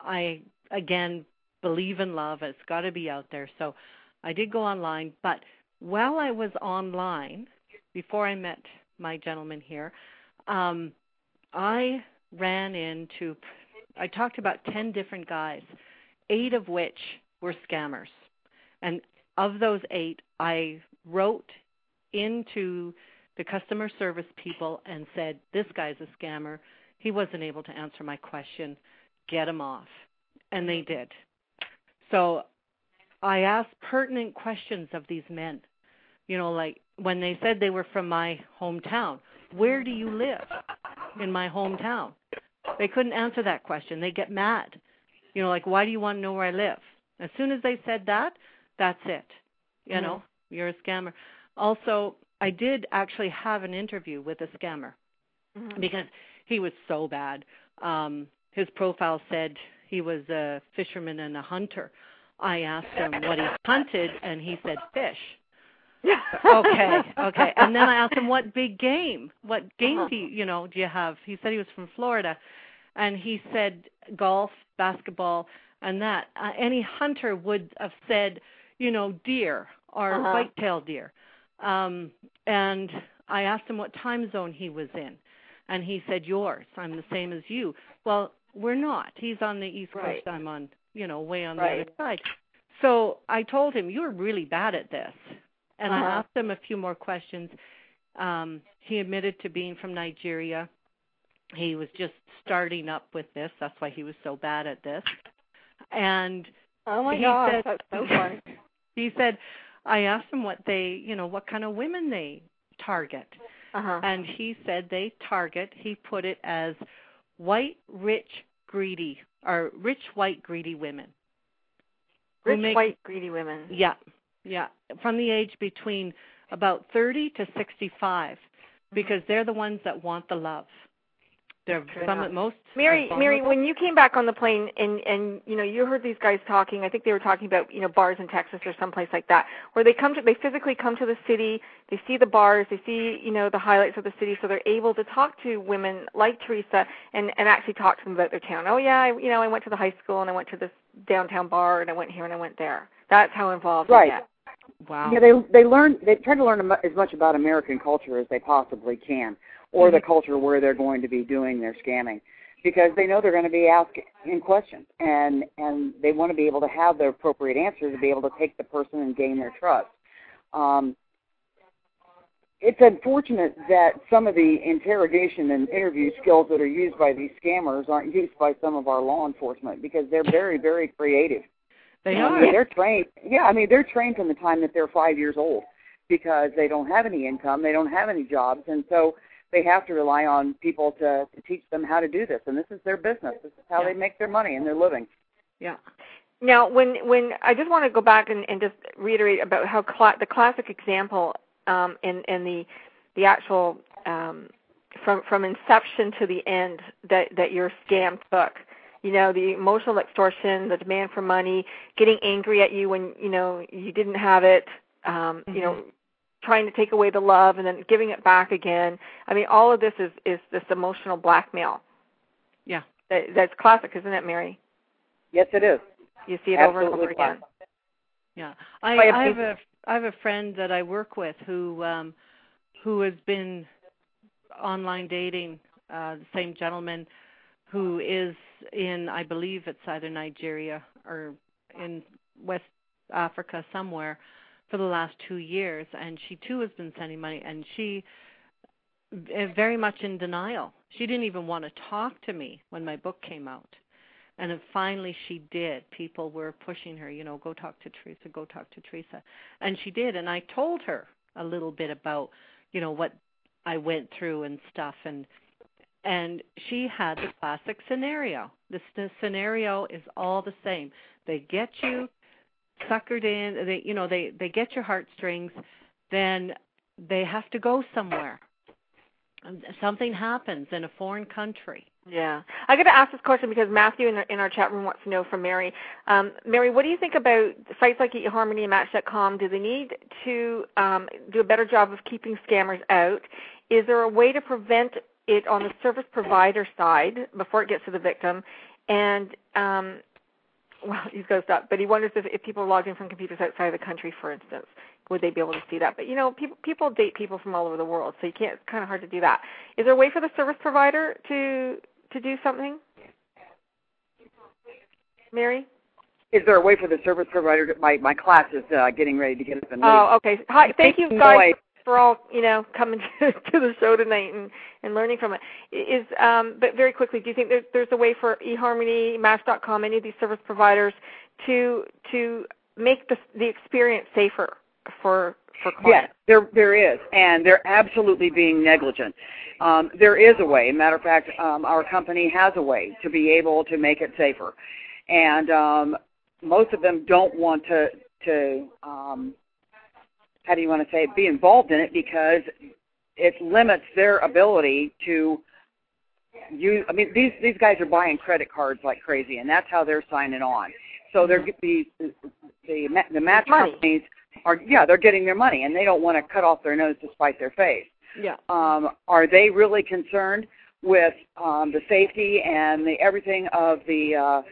I again believe in love. It's got to be out there. So I did go online, but while I was online, before I met my gentleman here, um, I ran into. I talked about ten different guys, eight of which were scammers, and of those eight, I wrote into the customer service people and said, This guy's a scammer. He wasn't able to answer my question. Get him off. And they did. So I asked pertinent questions of these men. You know, like when they said they were from my hometown, where do you live in my hometown? They couldn't answer that question. They get mad. You know, like, why do you want to know where I live? As soon as they said that, that's it. You Mhm. know, you're a scammer. Also, I did actually have an interview with a scammer because he was so bad. Um, his profile said he was a fisherman and a hunter. I asked him what he hunted, and he said fish. Okay, okay. And then I asked him what big game, what game Uh-huh. do you, you know, do you have? He said he was from Florida, and he said golf, basketball, and that. Uh, any hunter would have said, you know, deer or Uh-huh. white-tailed deer. Um, and I asked him what time zone he was in, and he said yours. I'm the same as you. Well, we're not. He's on the east coast. I'm on, you know, way on the other side. So I told him you're really bad at this, and I Uh-huh. asked him a few more questions. Um, he admitted to being from Nigeria. He was just starting up with this. That's why he was so bad at this. And Oh my he gosh, said, that's so funny. he said, I asked him what they, you know, what kind of women they target. Uh-huh. And he said they target, he put it as white, rich, greedy, or rich, white, greedy women. Rich make- white greedy women. Yeah, yeah. From the age between about 30 to 65, because they're the ones that want the love. They're True some enough. most. Mary, Mary, when you came back on the plane and and you know you heard these guys talking, I think they were talking about you know bars in Texas or someplace like that, where they come to they physically come to the city, they see the bars, they see you know the highlights of the city, so they're able to talk to women like Teresa and and actually talk to them about their town. Oh yeah, I, you know I went to the high school and I went to this downtown bar and I went here and I went there. That's how involved they Right. get. Wow. Yeah, they they learn they try to learn as much about American culture as they possibly can, or the culture where they're going to be doing their scamming, because they know they're going to be asked in questions, and and they want to be able to have the appropriate answers to be able to take the person and gain their trust. Um, it's unfortunate that some of the interrogation and interview skills that are used by these scammers aren't used by some of our law enforcement because they're very, very creative. They I are. mean, they're trained. Yeah, I mean, they're trained from the time that they're five years old because they don't have any income, they don't have any jobs, and so they have to rely on people to, to teach them how to do this. And this is their business. This is how Yeah. they make their money and their living. Yeah. Now, when when I just want to go back and, and just reiterate about how cla- the classic example um, and and the the actual um, from from inception to the end that that your scam took. You know, the emotional extortion, the demand for money, getting angry at you when you know you didn't have it. Um, You know, trying to take away the love and then giving it back again. I mean, all of this is is this emotional blackmail. Yeah. That, that's classic, isn't it, Mary? Yes, it is. You see it over and Absolutely over again. Yeah, I, I have I have a I have a friend that I work with who um who has been online dating uh the same gentleman who is in I believe it's either Nigeria or in West Africa somewhere for the last 2 years and she too has been sending money and she v- very much in denial. She didn't even want to talk to me when my book came out. And then finally she did. People were pushing her, you know, go talk to Teresa, go talk to Teresa. And she did. And I told her a little bit about, you know, what I went through and stuff and and she had the classic scenario. This the scenario is all the same. They get you suckered in, they you know, they they get your heartstrings, then they have to go somewhere. Something happens in a foreign country. Yeah, I got to ask this question because Matthew in our, in our chat room wants to know from Mary. Um, Mary, what do you think about sites like eHarmony and? Do they need to um, do a better job of keeping scammers out? Is there a way to prevent it on the service provider side before it gets to the victim? And um, well, he's got to stop, but he wonders if, if people are logged in from computers outside of the country, for instance, would they be able to see that? But you know, people people date people from all over the world, so you can't. It's kind of hard to do that. Is there a way for the service provider to to do something? Mary? Is there a way for the service provider to, my, my class is uh, getting ready to get up and leave. Oh, okay. Hi, thank you guys noise. For all you know coming to, the show tonight and and learning from it. Is um, but very quickly, do you think there's there's a way for eHarmony, Match.com, any of these service providers to to make the the experience safer for for clients? Yes, there there is, and they're absolutely being negligent. Um, there is a way. Matter of fact, um, our company has a way to be able to make it safer, and um, most of them don't want to to um, how do you want to say it, be involved in it because it limits their ability to use. I mean, these these guys are buying credit cards like crazy, and that's how they're signing on. So they're the the ma- the match companies are yeah they're getting their money, and they don't want to cut off their nose to spite their face. Yeah. Um, are they really concerned with um, the safety and the everything of the uh,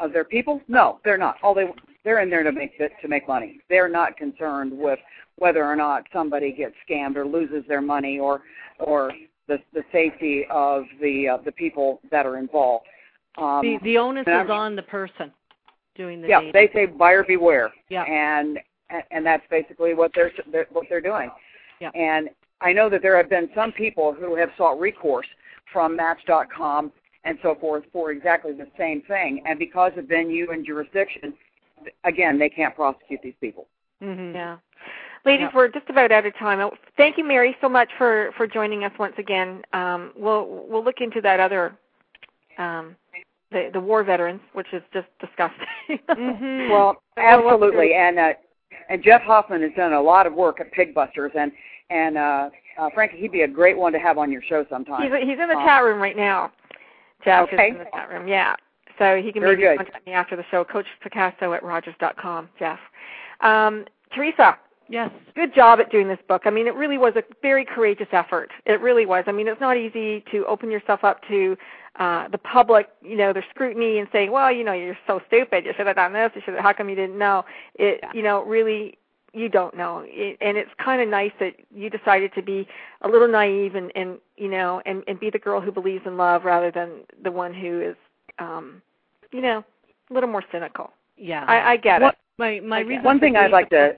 of their people? No, they're not. All they they're in there to make to make money. They're not concerned with whether or not somebody gets scammed or loses their money or or the the safety of the uh, the people that are involved. Um, the the onus is on the person doing the yeah, dating. they say buyer beware. Yeah. And and- and that's basically what they're, they're what they're doing. Yeah. And I know that there have been some people who have sought recourse from Match.com and so forth for exactly the same thing, and because of venue and jurisdiction, again, they can't prosecute these people. Mhm. Yeah. Ladies, Yeah. we're just about out of time. Thank you, Mary, so much for, for joining us once again. Um, we'll we'll look into that other um, the the war veterans, which is just disgusting. Mhm. Well, Well, absolutely, and uh, and Jeff Hoffman has done a lot of work at Pigbusters, and and uh, uh, Frankie, he'd be a great one to have on your show sometime. he's he's in the Um, chat room right now. Jeff Okay. is in the chat room. Yeah. So he can Very maybe good. contact me after the show. Coach Picasso at Rogers.com. Jeff. Um, Teresa, Yes. good job at doing this book. I mean, it really was a very courageous effort. It really was. I mean, it's not easy to open yourself up to uh, the public, you know, their scrutiny and saying, well, you know, you're so stupid. You should have done this. You should. Have, How come you didn't know? It, you know, really you don't know it, and it's kind of nice that you decided to be a little naive and and you know and and be the girl who believes in love rather than the one who is um you know a little more cynical Yeah. i i get What- it my my Okay. reason One thing I'd like to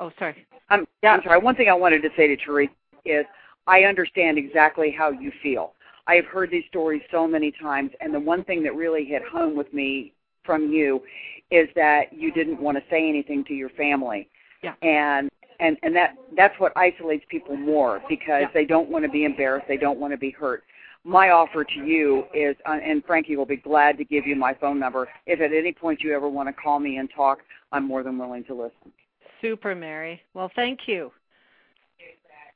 Oh, sorry. I'm, Yeah. I'm sorry. One thing I wanted to say to Teresa is I understand exactly how you feel. I have heard these stories so many times, and the one thing that really hit home with me from you is that you didn't want to say anything to your family. Yeah. And and and that that's what isolates people more because Yeah. they don't want to be embarrassed, they don't want to be hurt. My offer to you is, uh, and Frankie will be glad to give you my phone number. If at any point you ever want to call me and talk, I'm more than willing to listen. Super, Mary. Well, thank you.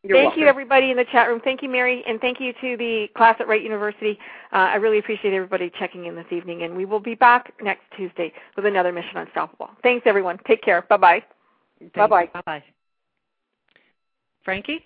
You're thank welcome. you everybody in the chat room thank you mary and thank you to the class at wright university uh, i really appreciate everybody checking in this evening and we will be back next tuesday with another mission unstoppable thanks everyone take care bye bye Bye-bye. Bye bye. Frankie?